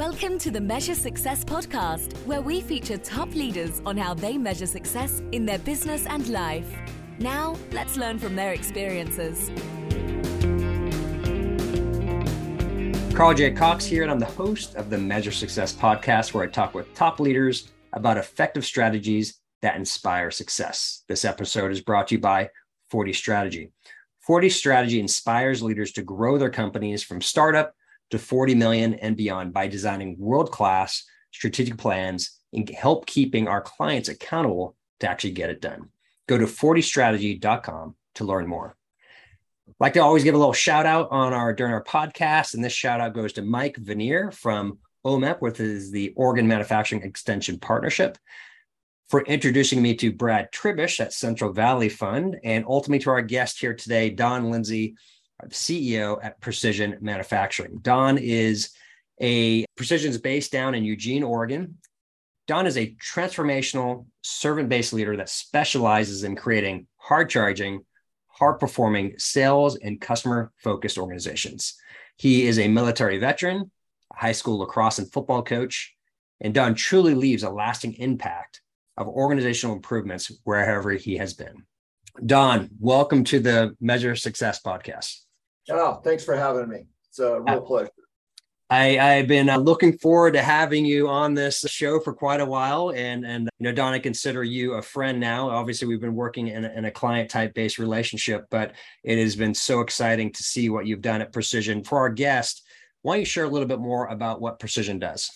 Welcome to the Measure Success podcast, where we feature top leaders on how they measure success in their business and life. Now, let's learn from their experiences. Carl J. Cox here, and I'm the host of the Measure Success podcast, where I talk with top leaders about effective strategies that inspire success. This episode is brought to you by 40 Strategy. 40 Strategy inspires leaders to grow their companies from startup to 40 million and beyond by designing world-class strategic plans and help keeping our clients accountable to actually get it done. Go to 40strategy.com to learn more. I'd like to always give a little shout out on our during our podcast, and this shout out goes to Mike Vanier from OMEP, which is the Oregon Manufacturing Extension Partnership, for introducing me to Brad Tribish at Central Valley Fund, and ultimately to our guest here today, Don Lindsay CEO at Precision Manufacturing. Don is a Precision is based down in Eugene, Oregon. Don is a transformational servant-based leader that specializes in creating hard-charging, hard-performing sales and customer-focused organizations. He is a military veteran, a high school lacrosse and football coach, and Don truly leaves a lasting impact of organizational improvements wherever he has been. Don, welcome to the Measure Success podcast. Oh, thanks for having me. It's a real pleasure. I, I've been uh, looking forward to having you on this show for quite a while, and and you know, Don, I consider you a friend now. Obviously, we've been working in a, in a client type based relationship, but it has been so exciting to see what you've done at Precision. For our guest, why don't you share a little bit more about what Precision does?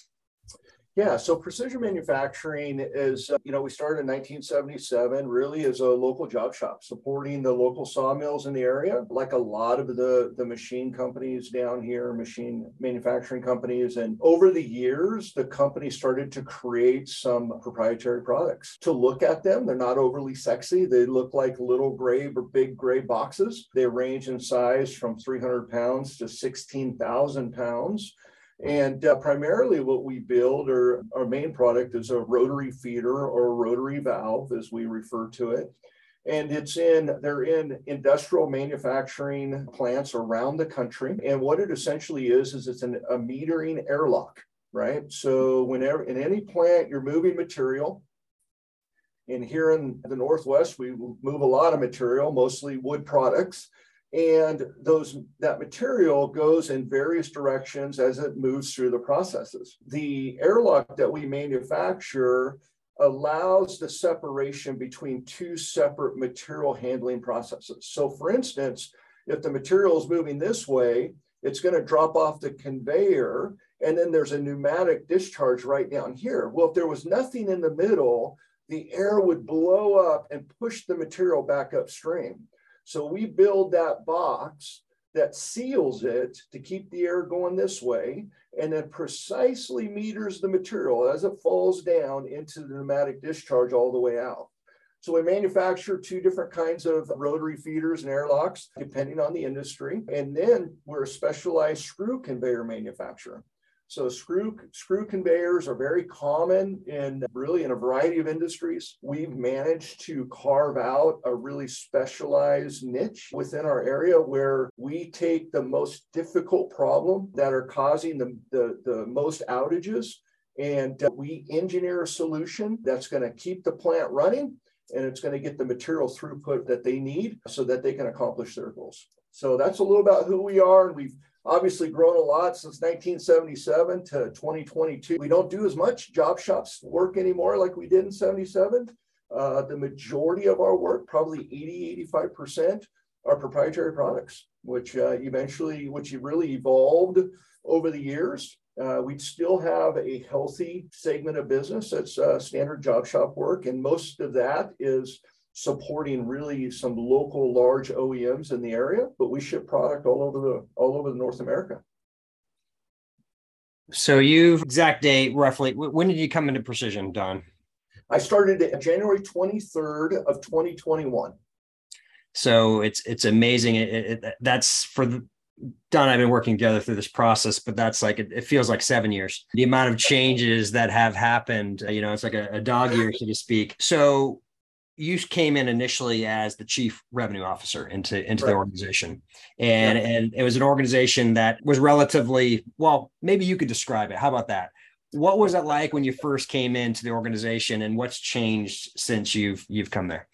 Yeah, so precision manufacturing is, uh, you know, we started in 1977 really as a local job shop supporting the local sawmills in the area, like a lot of the, the machine companies down here, machine manufacturing companies. And over the years, the company started to create some proprietary products. To look at them, they're not overly sexy. They look like little gray or big gray boxes. They range in size from 300 pounds to 16,000 pounds. And uh, primarily, what we build, or our main product, is a rotary feeder or rotary valve, as we refer to it. And it's in, they're in industrial manufacturing plants around the country. And what it essentially is, is it's an, a metering airlock, right? So, whenever in any plant you're moving material, and here in the Northwest, we move a lot of material, mostly wood products and those that material goes in various directions as it moves through the processes. The airlock that we manufacture allows the separation between two separate material handling processes. So for instance if the material is moving this way it's going to drop off the conveyor and then there's a pneumatic discharge right down here. Well if there was nothing in the middle the air would blow up and push the material back upstream so we build that box that seals it to keep the air going this way and then precisely meters the material as it falls down into the pneumatic discharge all the way out. So we manufacture two different kinds of rotary feeders and airlocks depending on the industry. And then we're a specialized screw conveyor manufacturer. So screw, screw conveyors are very common in really in a variety of industries. We've managed to carve out a really specialized niche within our area where we take the most difficult problem that are causing the, the, the most outages and uh, we engineer a solution that's going to keep the plant running and it's going to get the material throughput that they need so that they can accomplish their goals. So that's a little about who we are. And we've obviously grown a lot since 1977 to 2022. We don't do as much job shops work anymore like we did in 77. Uh, the majority of our work, probably 80, 85%, are proprietary products, which uh, eventually, which really evolved over the years. Uh, we still have a healthy segment of business that's uh, standard job shop work, and most of that is supporting really some local large OEMs in the area, but we ship product all over the all over the North America. So you exact date roughly. When did you come into Precision, Don? I started January 23rd of 2021. So it's it's amazing. It, it, that's for the, Don. I've been working together through this process, but that's like it, it, feels like seven years. The amount of changes that have happened, you know, it's like a, a dog year, so to speak. So you came in initially as the chief revenue officer into into right. the organization and yeah. and it was an organization that was relatively well maybe you could describe it how about that what was it like when you first came into the organization and what's changed since you've you've come there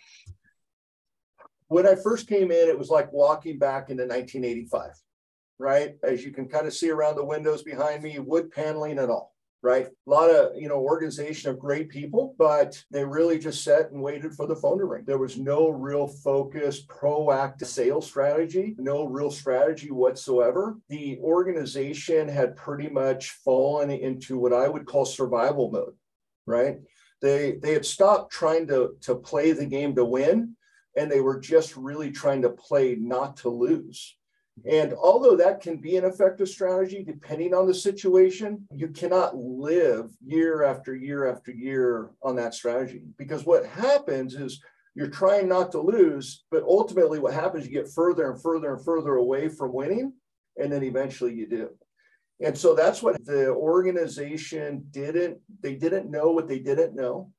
when i first came in it was like walking back into 1985 right as you can kind of see around the windows behind me wood paneling and all right? A lot of, you know, organization of great people, but they really just sat and waited for the phone to ring. There was no real focused, proactive sales strategy, no real strategy whatsoever. The organization had pretty much fallen into what I would call survival mode, right? They they had stopped trying to to play the game to win and they were just really trying to play not to lose and although that can be an effective strategy, depending on the situation, you cannot live year after year after year on that strategy. Because what happens is you're trying not to lose, but ultimately what happens, you get further and further and further away from winning. And then eventually you do. And so that's what the organization didn't, they didn't know what they didn't know.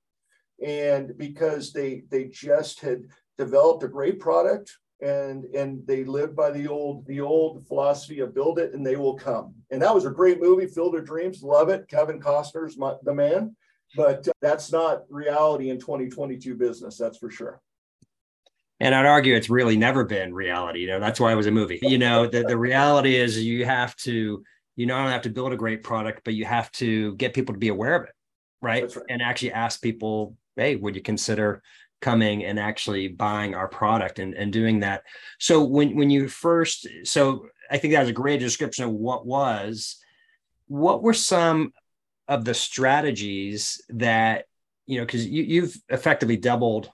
And because they they just had developed a great product and and they live by the old the old philosophy of build it and they will come. And that was a great movie field of dreams. Love it. Kevin costner's my, the man. But uh, that's not reality in 2022 business that's for sure. And i'd argue it's really never been reality you know that's why it was a movie. You know the, the reality is you have to you not only have to build a great product but you have to get people to be aware of it right, right. and actually ask people hey would you consider coming and actually buying our product and, and doing that. So when when you first, so I think that was a great description of what was. What were some of the strategies that you know because you, you've effectively doubled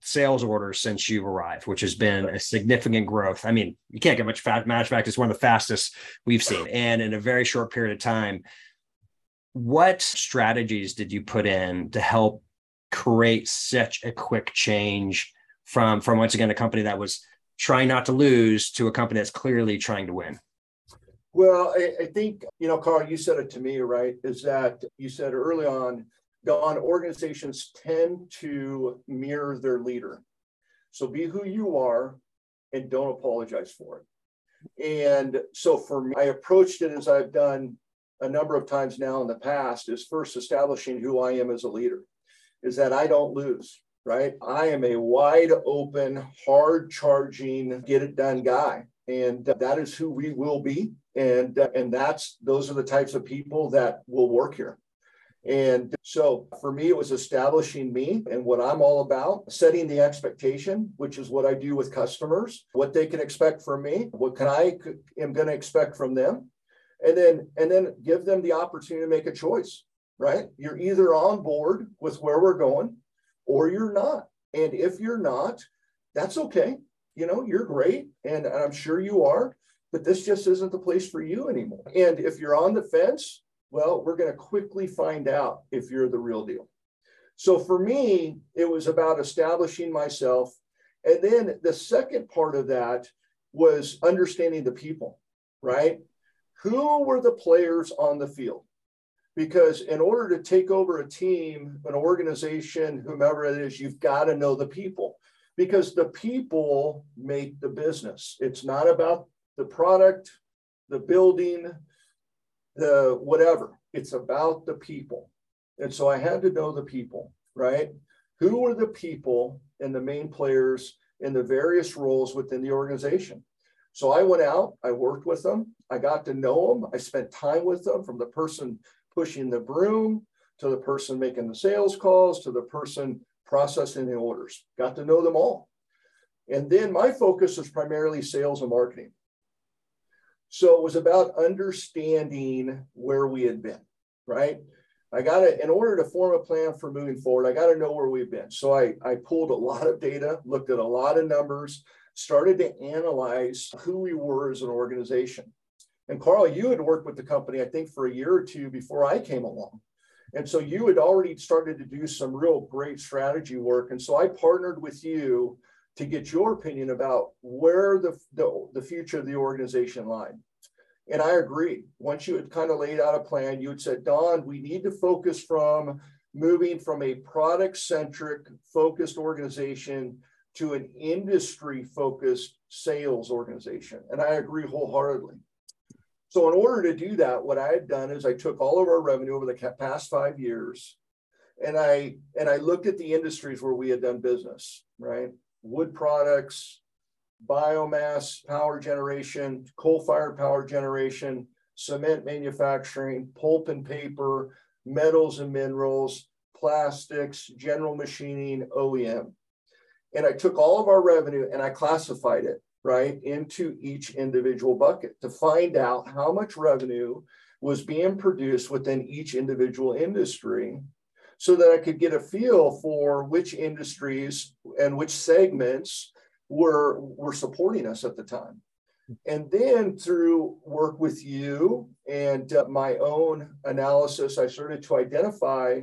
sales orders since you've arrived, which has been a significant growth. I mean, you can't get much fast. Matter it's one of the fastest we've seen, and in a very short period of time. What strategies did you put in to help create such a quick change from from once again a company that was trying not to lose to a company that's clearly trying to win? Well, I, I, think, you know, Carl, you said it to me, right? Is that you said early on, on organizations tend to mirror their leader. So be who you are and don't apologize for it. And so for me, I approached it as I've done a number of times now in the past is first establishing who I am as a leader is that I don't lose, right? I am a wide open, hard charging, get it done guy. And uh, that is who we will be. And, uh, and that's, those are the types of people that will work here. And so for me, it was establishing me and what I'm all about, setting the expectation, which is what I do with customers, what they can expect from me, what can I am going to expect from them. And then, and then give them the opportunity to make a choice right? You're either on board with where we're going or you're not. And if you're not, that's okay. You know, you're great. And I'm sure you are, but this just isn't the place for you anymore. And if you're on the fence, well, we're going to quickly find out if you're the real deal. So for me, it was about establishing myself. And then the second part of that was understanding the people, right? Who were the players on the field? Because in order to take over a team, an organization, whomever it is, you've got to know the people because the people make the business. It's not about the product, the building, the whatever. It's about the people. And so I had to know the people, right? Who were the people and the main players in the various roles within the organization? So I went out, I worked with them, I got to know them, I spent time with them from the person pushing the broom to the person making the sales calls to the person processing the orders. Got to know them all. And then my focus was primarily sales and marketing. So it was about understanding where we had been, right? I got to, in order to form a plan for moving forward, I got to know where we've been. So I, I pulled a lot of data, looked at a lot of numbers, started to analyze who we were as an organization. And Carl, you had worked with the company, I think, for a year or two before I came along. And so you had already started to do some real great strategy work. And so I partnered with you to get your opinion about where the, the, the future of the organization lied. And I agree. Once you had kind of laid out a plan, you had said, Don, we need to focus from moving from a product centric focused organization to an industry focused sales organization. And I agree wholeheartedly. So, in order to do that, what I had done is I took all of our revenue over the past five years and I and I looked at the industries where we had done business, right? Wood products, biomass power generation, coal-fired power generation, cement manufacturing, pulp and paper, metals and minerals, plastics, general machining, OEM. And I took all of our revenue and I classified it, right, into each individual bucket to find out how much revenue was being produced within each individual industry so that I could get a feel for which industries and which segments were, were supporting us at the time. And then through work with you and uh, my own analysis, I started to identify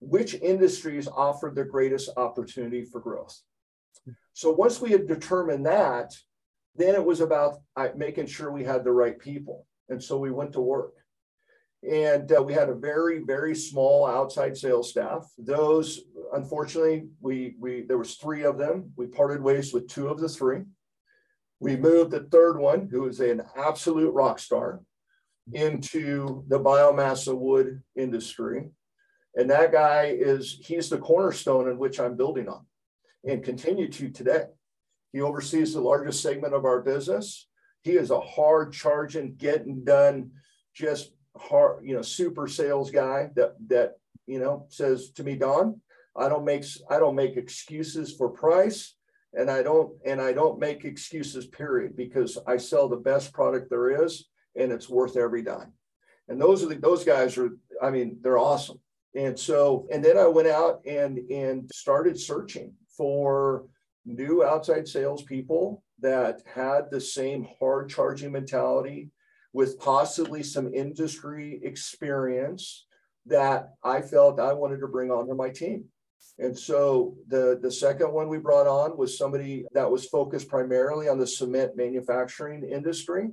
which industries offered the greatest opportunity for growth. So once we had determined that, then it was about making sure we had the right people. And so we went to work. And uh, we had a very, very small outside sales staff. Those, unfortunately, we we there was three of them. We parted ways with two of the three. We moved the third one, who is an absolute rock star, into the biomassa wood industry. And that guy is, he's the cornerstone in which I'm building on and continue to today. He oversees the largest segment of our business. He is a hard charging, getting done, just hard, you know, super sales guy that that you know says to me, Don, I don't make I don't make excuses for price and I don't and I don't make excuses period because I sell the best product there is and it's worth every dime. And those are the, those guys are I mean they're awesome. And so and then I went out and and started searching for new outside salespeople that had the same hard charging mentality with possibly some industry experience that I felt I wanted to bring onto my team. And so the, the second one we brought on was somebody that was focused primarily on the cement manufacturing industry.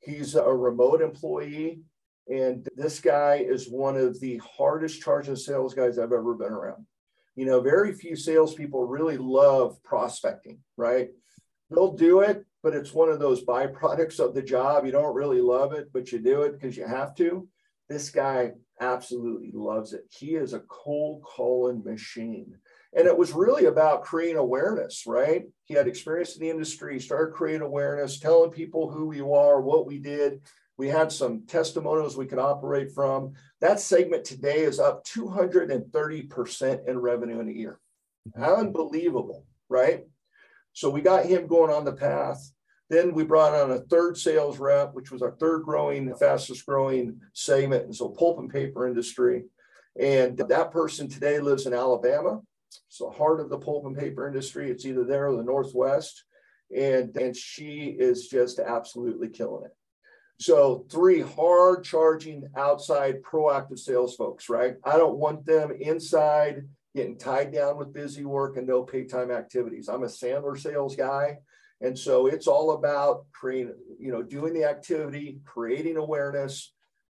He's a remote employee. And this guy is one of the hardest charging sales guys I've ever been around. You know, very few salespeople really love prospecting, right? They'll do it, but it's one of those byproducts of the job. You don't really love it, but you do it because you have to. This guy absolutely loves it. He is a cold calling machine. And it was really about creating awareness, right? He had experience in the industry, started creating awareness, telling people who we are, what we did. We had some testimonials we could operate from. That segment today is up 230% in revenue in a year. Unbelievable, right? So we got him going on the path. Then we brought on a third sales rep, which was our third growing, fastest growing segment. And so pulp and paper industry. And that person today lives in Alabama. It's the heart of the pulp and paper industry. It's either there or the Northwest. And, and she is just absolutely killing it. So three hard charging outside proactive sales folks, right? I don't want them inside getting tied down with busy work and no pay time activities. I'm a Sandler sales guy. And so it's all about creating, you know, doing the activity, creating awareness,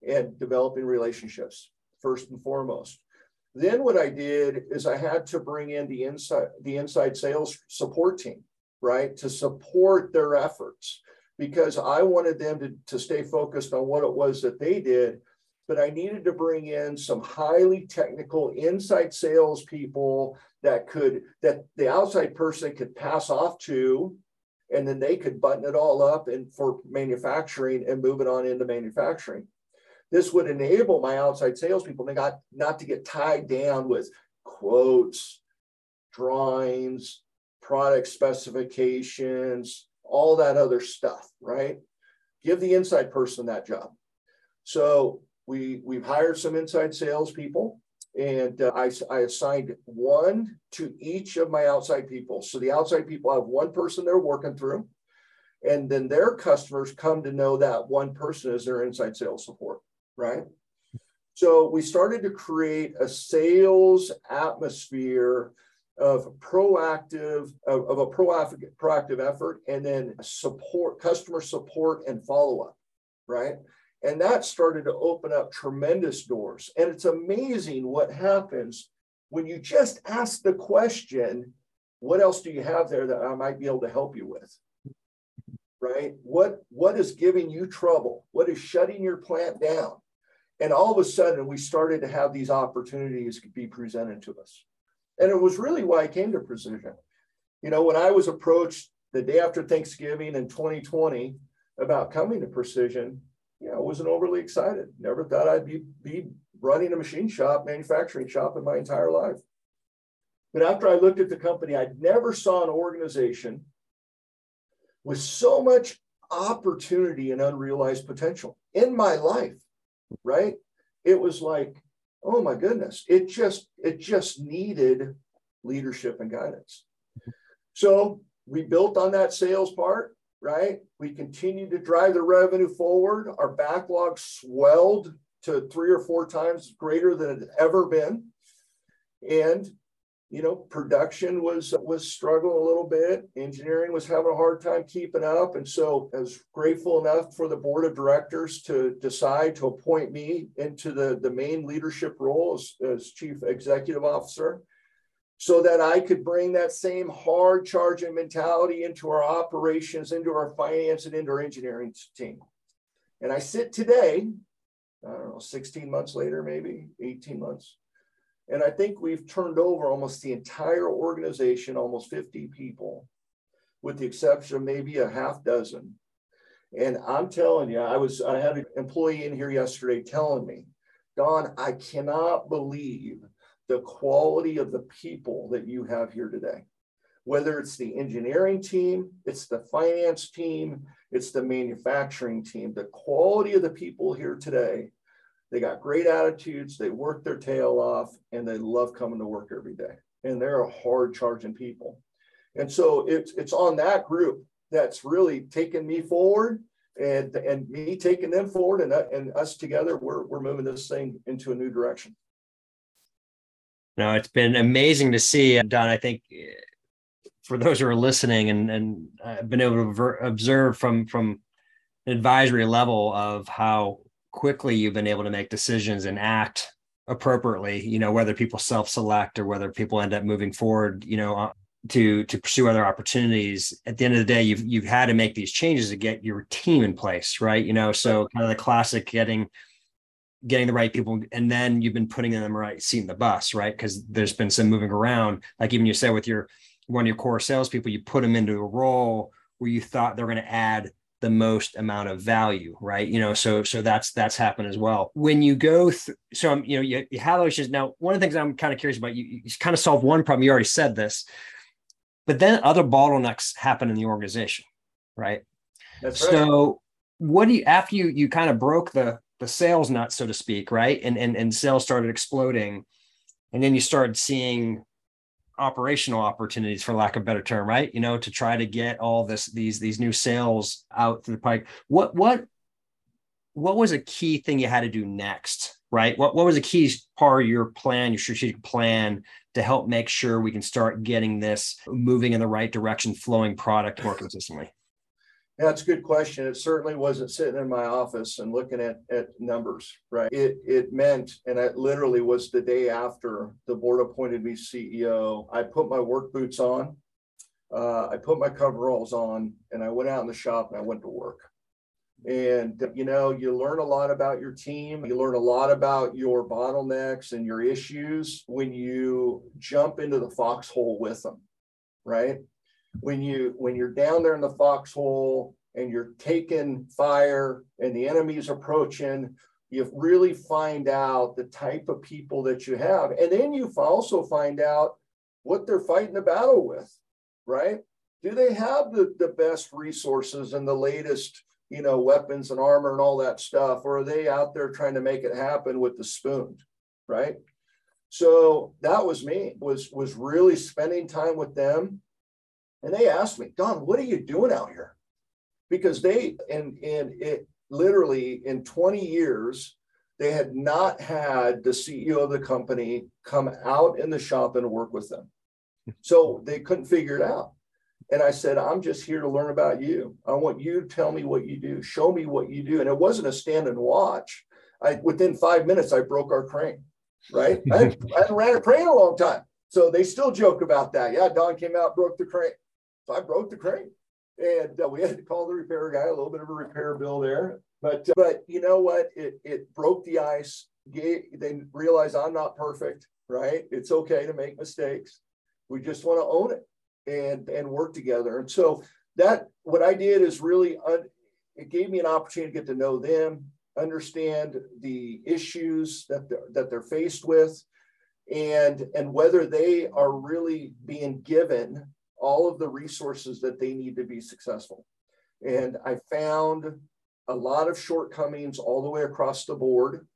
and developing relationships first and foremost. Then what I did is I had to bring in the inside the inside sales support team, right, to support their efforts because I wanted them to, to stay focused on what it was that they did but I needed to bring in some highly technical inside salespeople that could that the outside person could pass off to, and then they could button it all up and for manufacturing and move it on into manufacturing. This would enable my outside salespeople they got not to get tied down with quotes, drawings, product specifications, all that other stuff, right? Give the inside person that job. So we we've hired some inside salespeople, and uh, I, I assigned one to each of my outside people. So the outside people have one person they're working through, and then their customers come to know that one person as their inside sales support, right? So we started to create a sales atmosphere of proactive of, of a proactive proactive effort and then support customer support and follow up right And that started to open up tremendous doors. And it's amazing what happens when you just ask the question, what else do you have there that I might be able to help you with? Right? What what is giving you trouble? What is shutting your plant down? And all of a sudden we started to have these opportunities be presented to us. And it was really why I came to Precision. You know, when I was approached the day after Thanksgiving in 2020 about coming to Precision, you know, I wasn't overly excited. Never thought I'd be, be running a machine shop, manufacturing shop in my entire life. But after I looked at the company, I never saw an organization with so much opportunity and unrealized potential in my life, right? It was like, oh my goodness, it just it just needed leadership and guidance. So we built on that sales part, right? We continued to drive the revenue forward. Our backlog swelled to three or four times greater than it had ever been. And you know, production was was struggling a little bit. Engineering was having a hard time keeping up, and so I was grateful enough for the board of directors to decide to appoint me into the the main leadership role as, as chief executive officer so that I could bring that same hard charging mentality into our operations, into our finance, and into our engineering team. And I sit today, I don't know, 16 months later, maybe 18 months. And I think we've turned over almost the entire organization, almost 50 people, with the exception of maybe a half dozen. And I'm telling you, I was I had an employee in here yesterday telling me, Don, I cannot believe the quality of the people that you have here today. Whether it's the engineering team, it's the finance team, it's the manufacturing team, the quality of the people here today, they got great attitudes, they work their tail off, and they love coming to work every day. And they're a hard charging people. And so it's it's on that group that's really taken me forward and and me taking them forward and, and us together, we're, we're moving this thing into a new direction. No, it's been amazing to see. Don, I think eh, for those who are listening and and I've been able to observe from from an advisory level of how quickly you've been able to make decisions and act appropriately. You know, whether people self-select or whether people end up moving forward. You know, uh, to to pursue other opportunities. At the end of the day, you've you've had to make these changes to get your team in place, right? You know, so kind of the classic getting getting the right people and then you've been putting them in the right seat in the bus right because there's been some moving around like even you said with your one of your core salespeople you put them into a role where you thought they're going to add the most amount of value right? You know so so that's that's happened as well. When you go through so I'm, you know you, you have those issues now one of the things i'm kind of curious about you, you kind of solve one problem you already said this but then other bottlenecks happen in the organization right? That's right. So what do you after you you kind of broke the the sales nut, so to speak, right? And and and sales started exploding, and then you started seeing operational opportunities, for lack of a better term, right? You know, to try to get all this these these new sales out to the pike. What what what was a key thing you had to do next, right? What what was a key part of your plan, your strategic plan to help make sure we can start getting this moving in the right direction, flowing product more consistently? That's a good question. It certainly wasn't sitting in my office and looking at, at numbers, right? It it meant, and it literally was the day after the board appointed me CEO. I put my work boots on, uh, I put my coveralls on, and I went out in the shop and I went to work. And you know, you learn a lot about your team. You learn a lot about your bottlenecks and your issues when you jump into the foxhole with them, right? When you when you're down there in the foxhole and you're taking fire and the enemy's approaching you really find out the type of people that you have. And then you also find out what they're fighting the battle with right? Do they have the, the best resources and the latest you know weapons and armor and all that stuff or are they out there trying to make it happen with the spoon right? So that was me was was really spending time with them and they asked me, Don, what are you doing out here? Because they, and, and it literally in 20 years, they had not had the CEO of the company come out in the shop and work with them. So they couldn't figure it out. And I said, I'm just here to learn about you. I want you to tell me what you do, show me what you do. And it wasn't a stand and watch. I within five minutes, I broke our crane, right? I, hadn't, I hadn't ran a crane in a long time. So they still joke about that. Yeah, Don came out, broke the crane. So I broke the crane. And uh, we had to call the repair guy, a little bit of a repair bill there. But uh, but you know what? It it broke the ice. Gave, they realized I'm not perfect, right? It's okay to make mistakes. We just want to own it and and work together. And so that what I did is really un, it gave me an opportunity to get to know them, understand the issues that they're, that they're faced with, and and whether they are really being given all of the resources that they need to be successful. And I found a lot of shortcomings all the way across the board.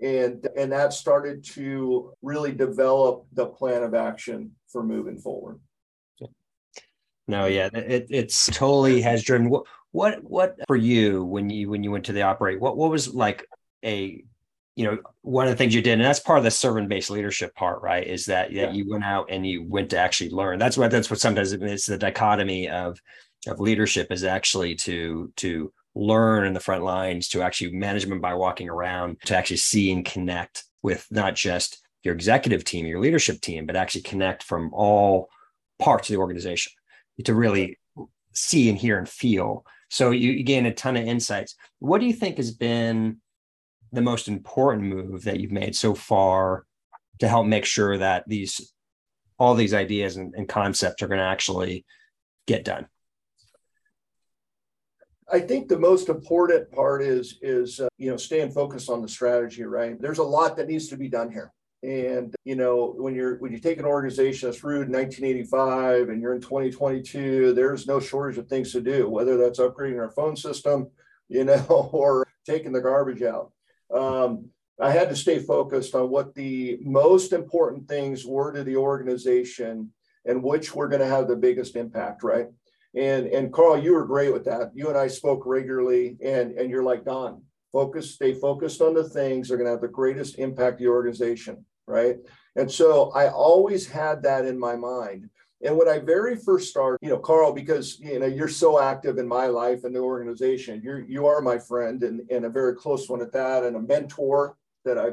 And, and that started to really develop the plan of action for moving forward. No, yeah, it, it's totally has driven. What, what, what for you when you when you went to the operate? What, what was like a, you know, one of the things you did, and that's part of the servant based leadership part, right? Is that yeah. that you went out and you went to actually learn. That's what that's what sometimes it's the dichotomy of of leadership is actually to to learn in the front lines, to actually management by walking around, to actually see and connect with not just your executive team, your leadership team, but actually connect from all parts of the organization to really see and hear and feel. So you, you gain a ton of insights. What do you think has been the most important move that you've made so far to help make sure that these all these ideas and, and concepts are going to actually get done? I think the most important part is is uh, you know staying focused on the strategy. Right, there's a lot that needs to be done here. And you know, when you're when you take an organization that's rooted in 1985 and you're in 2022, there's no shortage of things to do, whether that's upgrading our phone system, you know, or taking the garbage out. Um, I had to stay focused on what the most important things were to the organization and which were going to have the biggest impact, right? And and Carl, you were great with that. You and I spoke regularly, and and you're like Don, focus, stay focused on the things that are going to have the greatest impact the organization, right? And so I always had that in my mind. And when I very first started, you know, Carl, because you know you're so active in my life and the organization, you're you are my friend and, and a very close one at that, and a mentor that I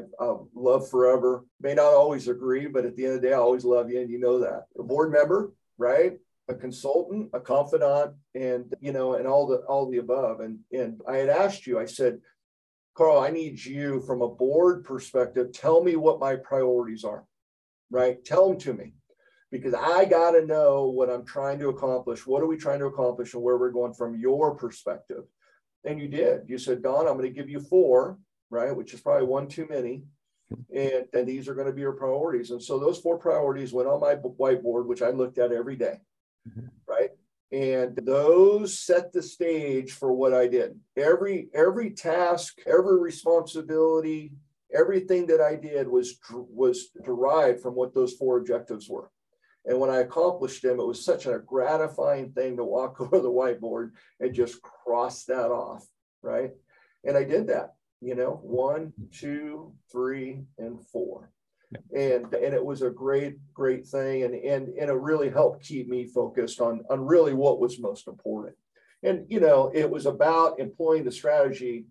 love forever. May not always agree, but at the end of the day, I always love you, and you know that. A board member, right? A consultant, a confidant, and you know, and all the all the above. And and I had asked you, I said, Carl, I need you from a board perspective. Tell me what my priorities are, right? Tell them to me because I got to know what I'm trying to accomplish. What are we trying to accomplish and where we're going from your perspective? And you did. You said, Don, I'm going to give you four, right? Which is probably one too many. And, and these are going to be your priorities. And so those four priorities went on my whiteboard, which I looked at every day, mm-hmm. right? and those set the stage for what i did every every task every responsibility everything that i did was was derived from what those four objectives were and when i accomplished them it was such a gratifying thing to walk over the whiteboard and just cross that off right? And i did that you know one two three and four. And and it was a great great thing and and and it really helped keep me focused on on really what was most important. And you know it was about employing the strategy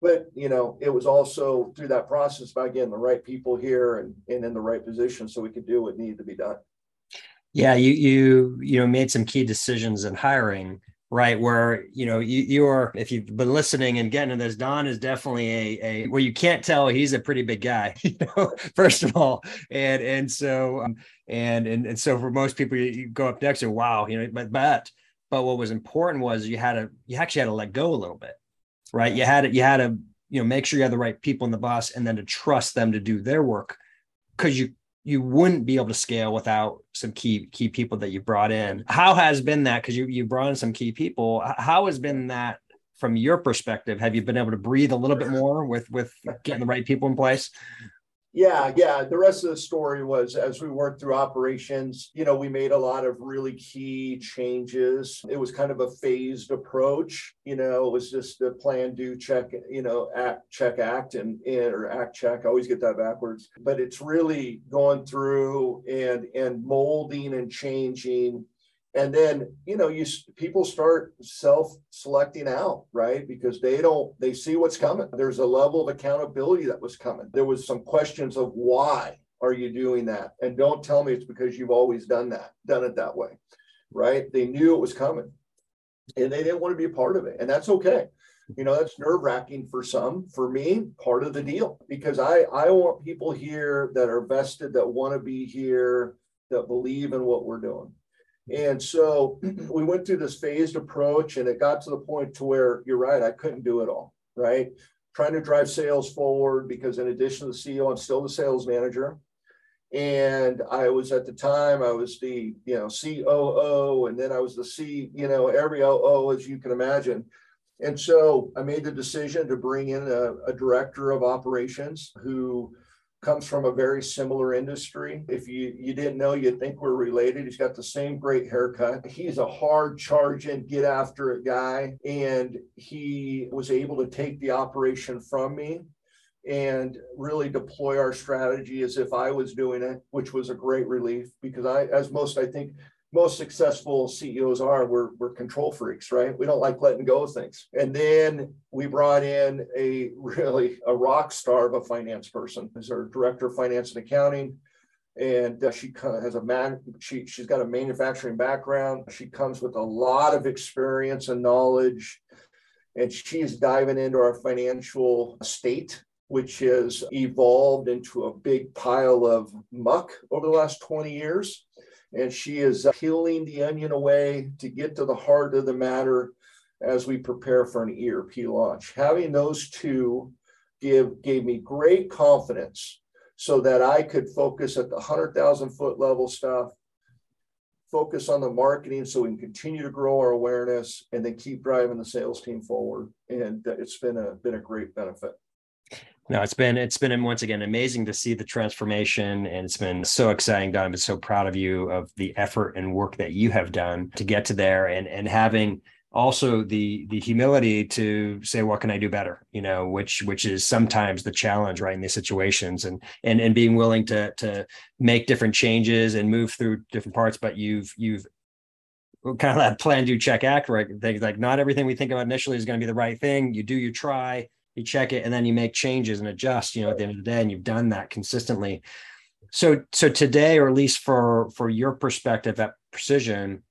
but you know it was also through that process by getting the right people here and, and in the right position so we could do what needed to be done yeah you you you know made some key decisions in hiring right where you know you you're if you've been listening and getting to this don is definitely a a where you can't tell he's a pretty big guy you know first of all. And and so um, and, and and so for most people you, you go up next and wow you know but but but what was important was you had to you actually had to let go a little bit right? You had to you had to you know make sure you had the right people in the bus and then to trust them to do their work because you you wouldn't be able to scale without some key key people that you brought in. How has been that? Because you you brought in some key people. How has been that from your perspective? Have you been able to breathe a little bit more with with getting the right people in place? Yeah, yeah. The rest of the story was as we worked through operations, you know, we made a lot of really key changes. It was kind of a phased approach. You know, it was just the plan, do, check, you know, act, check, act, and, and or act, check. I always get that backwards. But it's really going through and and molding and changing and then you know you people start self selecting out right? Because they don't they see what's coming. There's a level of accountability that was coming. There was some questions of why are you doing that? And don't tell me it's because you've always done that done it that way right? They knew it was coming. And they didn't want to be a part of it. And that's okay. You know that's nerve wracking for some. For me part of the deal. Because i i want people here that are vested that want to be here that believe in what we're doing and so we went through this phased approach and it got to the point to where you're right, I couldn't do it all, right? Trying to drive sales forward because in addition to the CEO, I'm still the sales manager. And I was at the time, I was the, you know, COO, and then I was the C, you know, every OO, as you can imagine. And so I made the decision to bring in a, a director of operations who comes from a very similar industry. If you, you didn't know, you'd think we're related. He's got the same great haircut. He's a hard charging, get after it guy. And he was able to take the operation from me and really deploy our strategy as if I was doing it, which was a great relief because I, as most I think most successful CEOs are, we're, we're control freaks, right? We don't like letting go of things. And then we brought in a really a rock star of a finance person as our director of finance and accounting. And uh, she kind of has a man, she, she's got a manufacturing background. She comes with a lot of experience and knowledge. And she's diving into our financial state which has evolved into a big pile of muck over the last 20 years and she is uh, peeling the onion away to get to the heart of the matter as we prepare for an ERP launch. Having those two give gave me great confidence so that I could focus at the 100,000 foot level stuff, focus on the marketing so we can continue to grow our awareness and then keep driving the sales team forward. And it's been a been a great benefit. No, it's been it's been once again amazing to see the transformation, and it's been so exciting. Don, I'm so proud of you of the effort and work that you have done to get to there, and and having also the the humility to say what can i do better? You know which which is sometimes the challenge right in these situations and and and being willing to to make different changes and move through different parts but you've you've kind of that plan do check act right? Things like not everything we think about initially is going to be the right thing. You do you try you check it and then you make changes and adjust you know at the end of the day and you've done that consistently so so today or at least for for your perspective at precision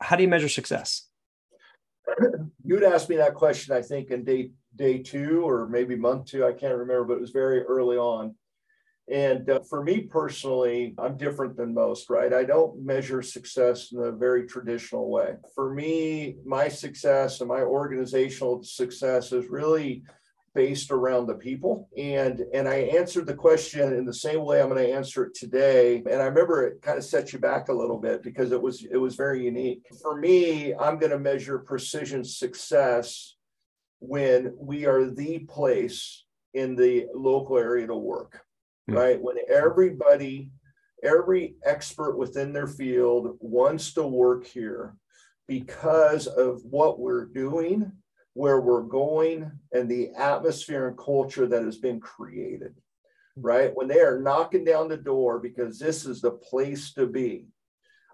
how do you measure success you'd asked me that question i think in day day two or maybe month two i can't remember but it was very early on and uh, for me personally, I'm different than most, right? I don't measure success in a very traditional way. For me, my success and my organizational success is really based around the people. And and i answered the question in the same way i'm going to answer it today. And i remember it kind of set you back a little bit because it was it was very unique. For me i'm going to measure precision success when we are the place in the local area to work mm-hmm. right? When everybody every expert within their field wants to work here because of what we're doing where we're going and the atmosphere and culture that has been created, right? When they are knocking down the door because this is the place to be,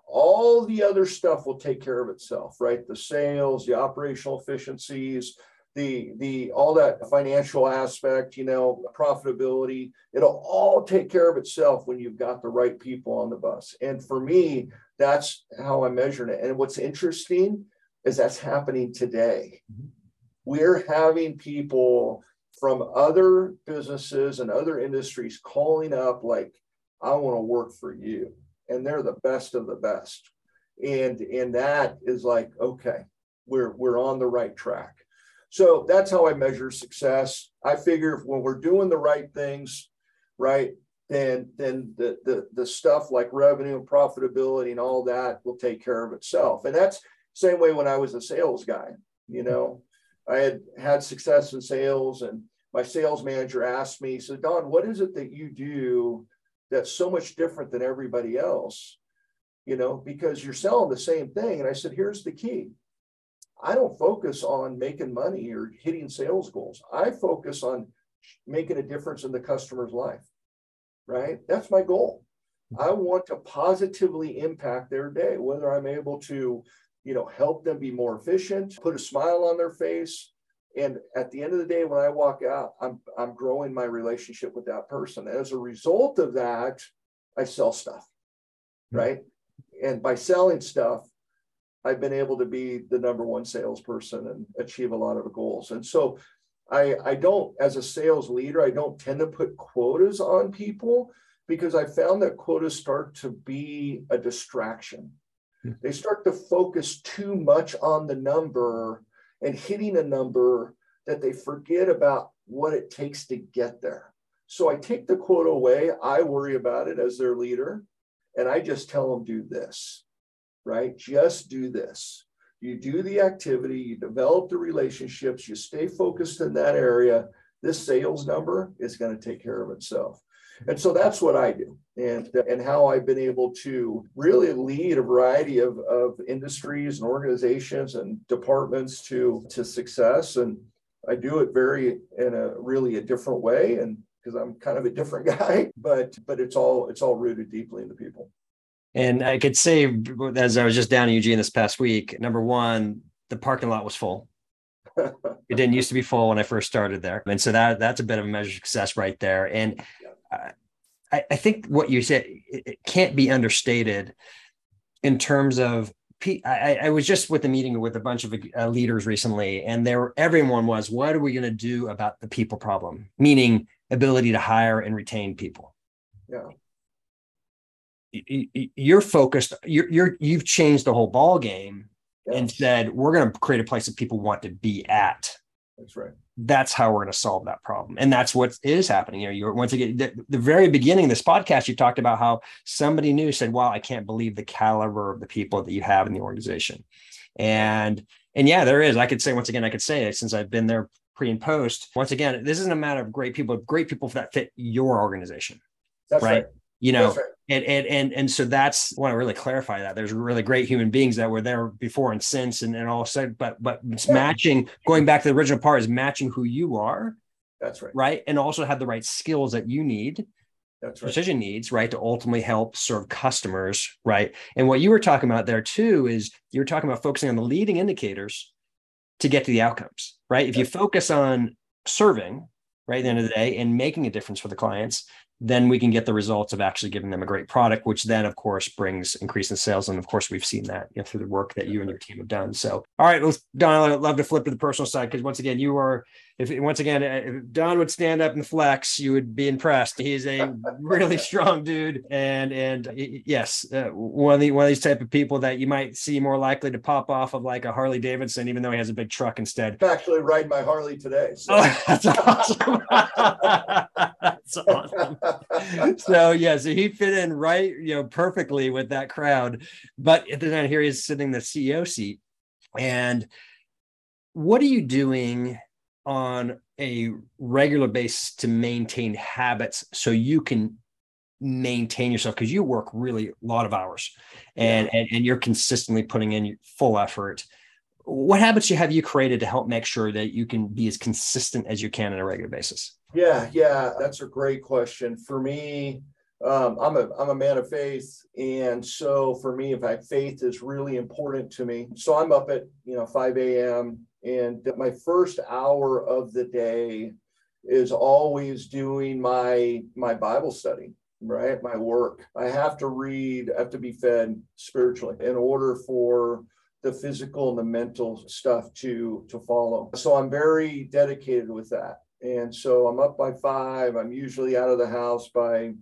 all the other stuff will take care of itself, right? The sales, the operational efficiencies, the the all that financial aspect, you know, profitability, it'll all take care of itself when you've got the right people on the bus. And for me, that's how I'm measuring it. And what's interesting is that's happening today. Mm-hmm we're having people from other businesses and other industries calling up like i want to work for you. And they're the best of the best. And and that is like okay we're we're on the right track. So that's how i measure success. I figure if, when we're doing the right things right then then the the, the stuff like revenue and profitability and all that will take care of itself. And that's same way when i was a sales guy you know I had had success in sales, and my sales manager asked me, "So Don, what is it that you do that's so much different than everybody else? You know, because you're selling the same thing. And I said, here's the key. I don't focus on making money or hitting sales goals. I focus on making a difference in the customer's life, right? That's my goal. I want to positively impact their day, whether I'm able to, you know, help them be more efficient, put a smile on their face. And at the end of the day, when I walk out, I'm I'm growing my relationship with that person. As a result of that, I sell stuff, hmm. right? And by selling stuff, I've been able to be the number one salesperson and achieve a lot of goals. And so I, I don't, as a sales leader, I don't tend to put quotas on people because I found that quotas start to be a distraction. They start to focus too much on the number and hitting a number that they forget about what it takes to get there. So I take the quota away. I worry about it as their leader. And I just tell them, do this right? Just do this. You do the activity, you develop the relationships, you stay focused in that area. This sales number is going to take care of itself. And so that's what I do and, and how I've been able to really lead a variety of, of industries and organizations and departments to, to success. And I do it very in a really a different way. And because I'm kind of a different guy, but but it's all it's all rooted deeply in the people. And I could say, as I was just down in Eugene this past week, number one, the parking lot was full. it didn't used to be full when I first started there, and so that that's a bit of a measure of success right there. And I, I think what you said it can't be understated in terms of I, I, was just with a meeting with a bunch of uh, leaders recently, and there everyone was, "What are we going to do about the people problem?" Meaning ability to hire and retain people. Yeah you're focused you're, you're you've changed the whole ball game yes. and said we're going to create a place that people want to be at that's right that's how we're going to solve that problem. And that's what is happening you know you're once again the, the very beginning of this podcast you talked about how somebody new said wow i can't believe the caliber of the people that you have in the organization. And and yeah there is. I could say once again i could say it since i've been there pre and post. Once again this isn't a matter of great people great people that fit your organization that's right, right you know and, and and and so that's I want to really clarify that. There's really great human beings that were there before and since and, and all said but but it's yeah. matching going back to the original part is matching who you are that's right. right? And also have the right skills that you need that's right. precision needs right to ultimately help serve customers right? And what you were talking about there too is you were talking about focusing on the leading indicators to get to the outcomes right? If you focus on serving right at the end of the day and making a difference for the clients then we can get the results of actually giving them a great product, which then, of course, brings increase in sales. And of course, we've seen that you know, through the work that you and your team have done. So, all right, let's, Don, I'd love to flip to the personal side because once again, you are, if once again, if Don would stand up and flex, you would be impressed. He's a really strong dude, and and yes, uh, one of the one of these type of people that you might see more likely to pop off of like a Harley Davidson, even though he has a big truck instead. I'm actually ride my Harley today. So. Oh, that's awesome. that's awesome. so yeah, so he fit in right, you know, perfectly with that crowd. But then here he is sitting in the CEO seat. And what are you doing on a regular basis to maintain habits so you can maintain yourself because you work really a lot of hours and, yeah. and and you're consistently putting in full effort what habits you have you created to help make sure that you can be as consistent as you can on a regular basis yeah, yeah, that's a great question. For me, um, I'm a I'm a man of faith, and so for me, in fact, faith is really important to me. So I'm up at you know 5 a.m. and my first hour of the day is always doing my my Bible study right? My work. I have to read i have to be fed spiritually in order for the physical and the mental stuff to to follow. So i'm very dedicated with that. And so I'm up by five. I'm usually out of the house by,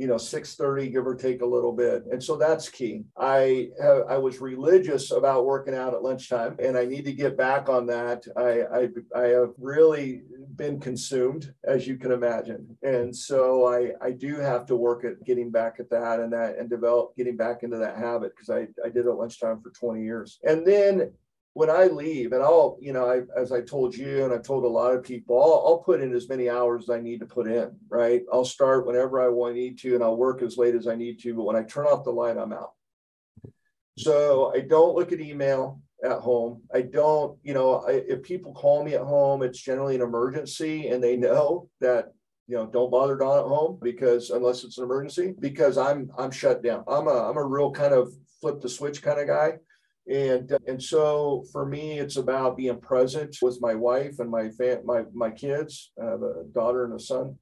you know, 6:30, give or take a little bit. And so that's key. I have, I was religious about working out at lunchtime, and I need to get back on that. I, I I have really been consumed, as you can imagine, and so I I do have to work at getting back at that and that and develop getting back into that habit because I I did at lunchtime for 20 years. And then when I leave, and I'll, you know, I, as I told you, and I told a lot of people, I'll, I'll, put in as many hours as I need to put in, right? I'll start whenever I want need to, and I'll work as late as I need to. But when I turn off the light, I'm out. So I don't look at email at home. I don't, you know, I, if people call me at home, it's generally an emergency, and they know that you know, don't bother Don at home because unless it's an emergency, because I'm I'm shut down. I'm a I'm a real kind of flip the switch kind of guy. And and so for me, it's about being present with my wife and my fam- my my kids, I have a daughter and a son,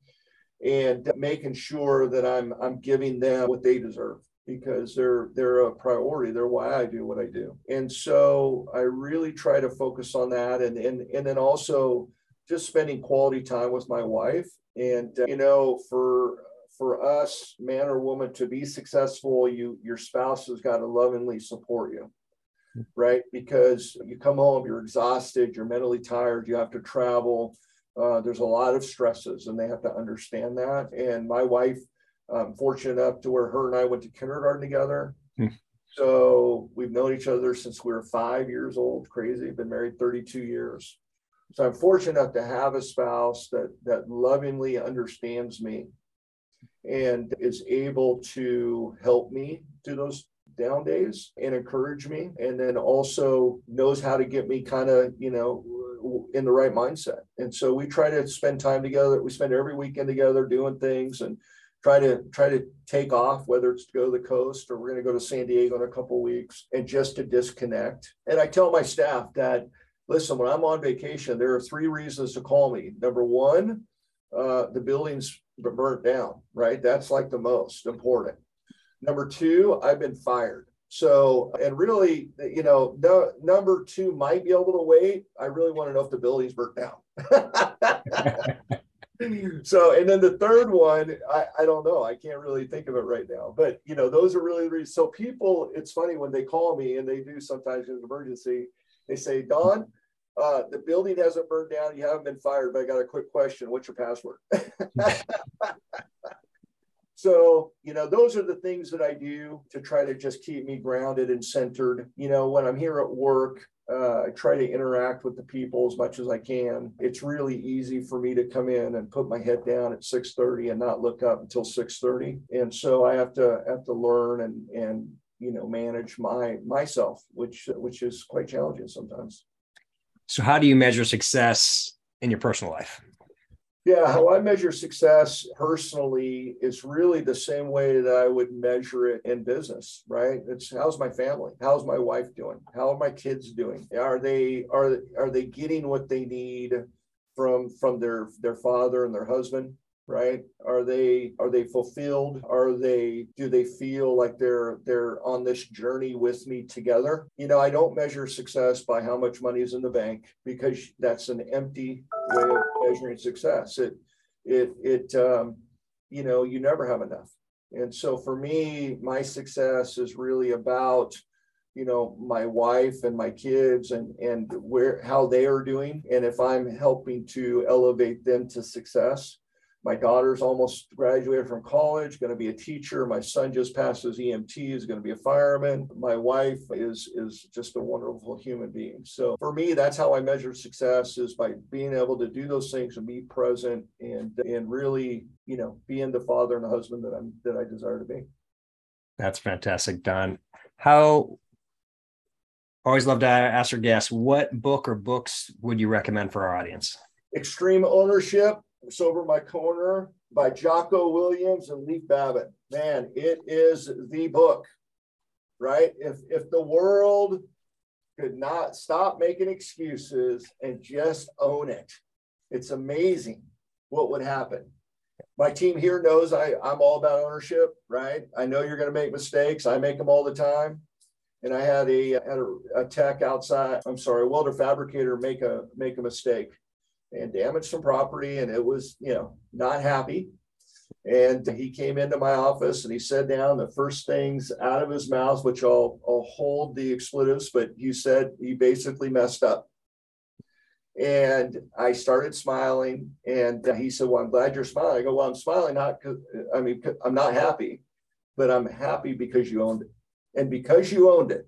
and making sure that I'm I'm giving them what they deserve because they're they're a priority. They're why I do what I do. And so I really try to focus on that, and and and then also just spending quality time with my wife. And uh, you know, for for us, man or woman, to be successful, you your spouse has got to lovingly support you, right? Because you come home, you're exhausted, you're mentally tired, you have to travel. Uh, there's a lot of stresses, and they have to understand that. And my wife, I'm fortunate enough to where her and I went to kindergarten together. Hmm. So we've known each other since we were five years old. Crazy, been married 32 years. So I'm fortunate enough to have a spouse that that lovingly understands me and is able to help me through those down days and encourage me and then also knows how to get me kind of you know in the right mindset and so we try to spend time together we spend every weekend together doing things and try to try to take off whether it's to go to the coast or we're going to go to san diego in a couple weeks and just to disconnect and i tell my staff that listen when i'm on vacation there are three reasons to call me number one uh, the building's burnt down, right? That's like the most important. Number two, I've been fired. So, and really, you know, no, number two might be able to wait. I really want to know if the building's burnt down. so, and then the third one, I, I don't know. I can't really think of it right now. But, you know, those are really, so people, it's funny when they call me and they do sometimes in an emergency, they say, Don, uh, the building hasn't burned down. You haven't been fired, but I got a quick question. What's your password? so, you know, those are the things that I do to try to just keep me grounded and centered. You know, when I'm here at work, uh, I try to interact with the people as much as I can. It's really easy for me to come in and put my head down at 6:30 and not look up until 6:30. And so I have to have to learn and and you know manage my myself, which which is quite challenging sometimes. So, how do you measure success in your personal life? Yeah, how I measure success personally is really the same way that I would measure it in business, right? It's how's my family? How's my wife doing? How are my kids doing? Are they are are they getting what they need from from their their father and their husband? Right? Are they are they fulfilled? Are they do they feel like they're they're on this journey with me together? You know i don't measure success by how much money is in the bank because that's an empty way of measuring success. It it it um, you know you never have enough. And so for me my success is really about you know my wife and my kids and and where how they are doing. And if i'm helping to elevate them to success my daughter's almost graduated from college, going to be a teacher. My son just passed his EMT, is going to be a fireman. My wife is is just a wonderful human being. So for me, that's how I measure success is by being able to do those things and be present and and really, you know, being the father and the husband that I'm that I desire to be. That's fantastic, Don. How always love to ask our guests, what book or books would you recommend for our audience? Extreme Ownership Sober My Corner by Jocko Willink and Leif Babin. Man, it is the book, right? If if the world could not stop making excuses and just own it, it's amazing what would happen. My team here knows I, I'm all about ownership, right? I know you're going to make mistakes. I make them all the time. And I had a, had a, a tech outside, I'm sorry, welder fabricator make a make a mistake and damaged some property and it was you know not happy. And he came into my office and he said down the first things out of his mouth which i'll, I'll hold the expletives but you said he basically messed up. And i started smiling and he said well i'm glad you're smiling. I go well i'm smiling not because i mean i'm not happy but i'm happy because you owned it. And because you owned it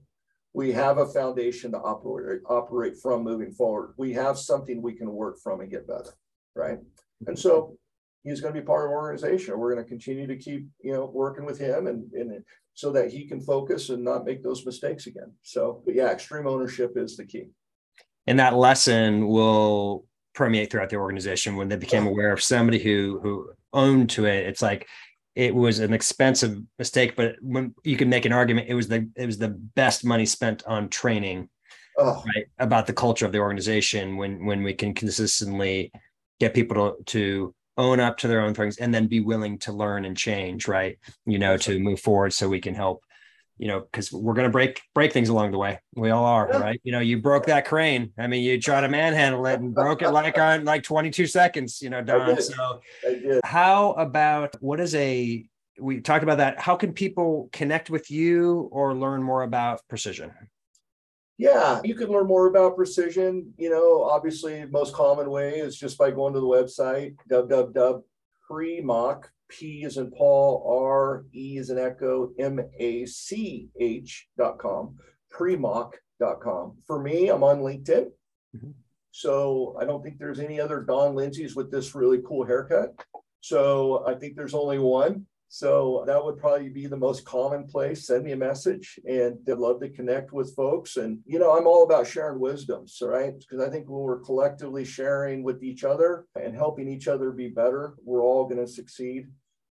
we have a foundation to operate operate from moving forward. We have something we can work from and get better, right? And so he's going to be part of our organization. We're going to continue to keep you know working with him and and so that he can focus and not make those mistakes again. So, but yeah, extreme ownership is the key. And that lesson will permeate throughout the organization when they became aware of somebody who who owned to it. It's like it was an expensive mistake, but when you can make an argument, it was the it was the best money spent on training, oh. right, about the culture of the organization. When when we can consistently get people to to own up to their own things and then be willing to learn and change, right? You know, to move forward so we can help you know, because we're going to break break things along the way. We all are, yeah. right? You know, you broke that crane. I mean, you try to manhandle it and broke it like on like 22 seconds. You know, Don. So, how about what is a we talked about that? How can people connect with you or learn more about precision? Yeah, you can learn more about precision. You know, obviously, most common way is just by going to the website www.premach P is in Paul, R, E is in Echo, M A C H dot com, dot com. For me, I'm on LinkedIn. Mm-hmm. So I don't think there's any other Don Lindsay's with this really cool haircut. So I think there's only one. So that would probably be the most common place. Send me a message and I'd love to connect with folks. And, you know, I'm all about sharing wisdoms, right? Because I think when we're collectively sharing with each other and helping each other be better, we're all going to succeed.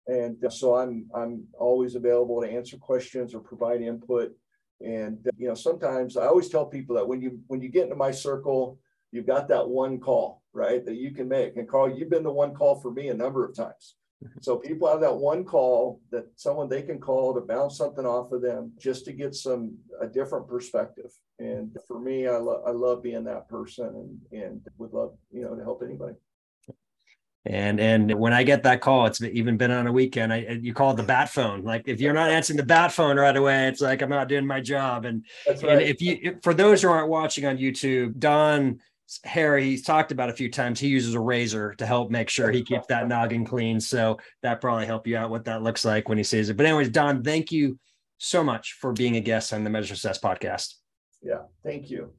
And uh, so I'm I'm always available to answer questions or provide input. And uh, you know, sometimes I always tell people that when you when you get into my circle, you've got that one call, right, that you can make. And Carl, you've been the one call for me a number of times. Mm-hmm. So people have that one call that someone they can call to bounce something off of them just to get some a different perspective. And for me, I, love I love being that person and, and would love, you know, to help anybody. And and when I get that call, it's even been on a weekend. I you call it the bat phone. Like if you're not answering the bat phone right away, it's like I'm not doing my job. And, right. and if you for those who aren't watching on YouTube, Don Harry, he's talked about a few times. He uses a razor to help make sure he keeps that noggin clean. So that probably help you out what that looks like when he sees it. But anyways, Don, thank you so much for being a guest on the Measure Success podcast. Yeah, thank you.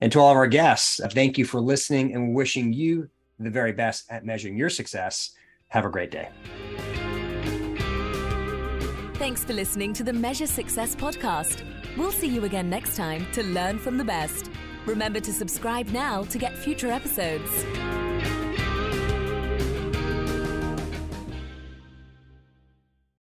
And to all of our guests, thank you for listening and wishing you the very best at measuring your success. Have a great day. Thanks for listening to the Measure Success podcast. We'll see you again next time to learn from the best. Remember to subscribe now to get future episodes.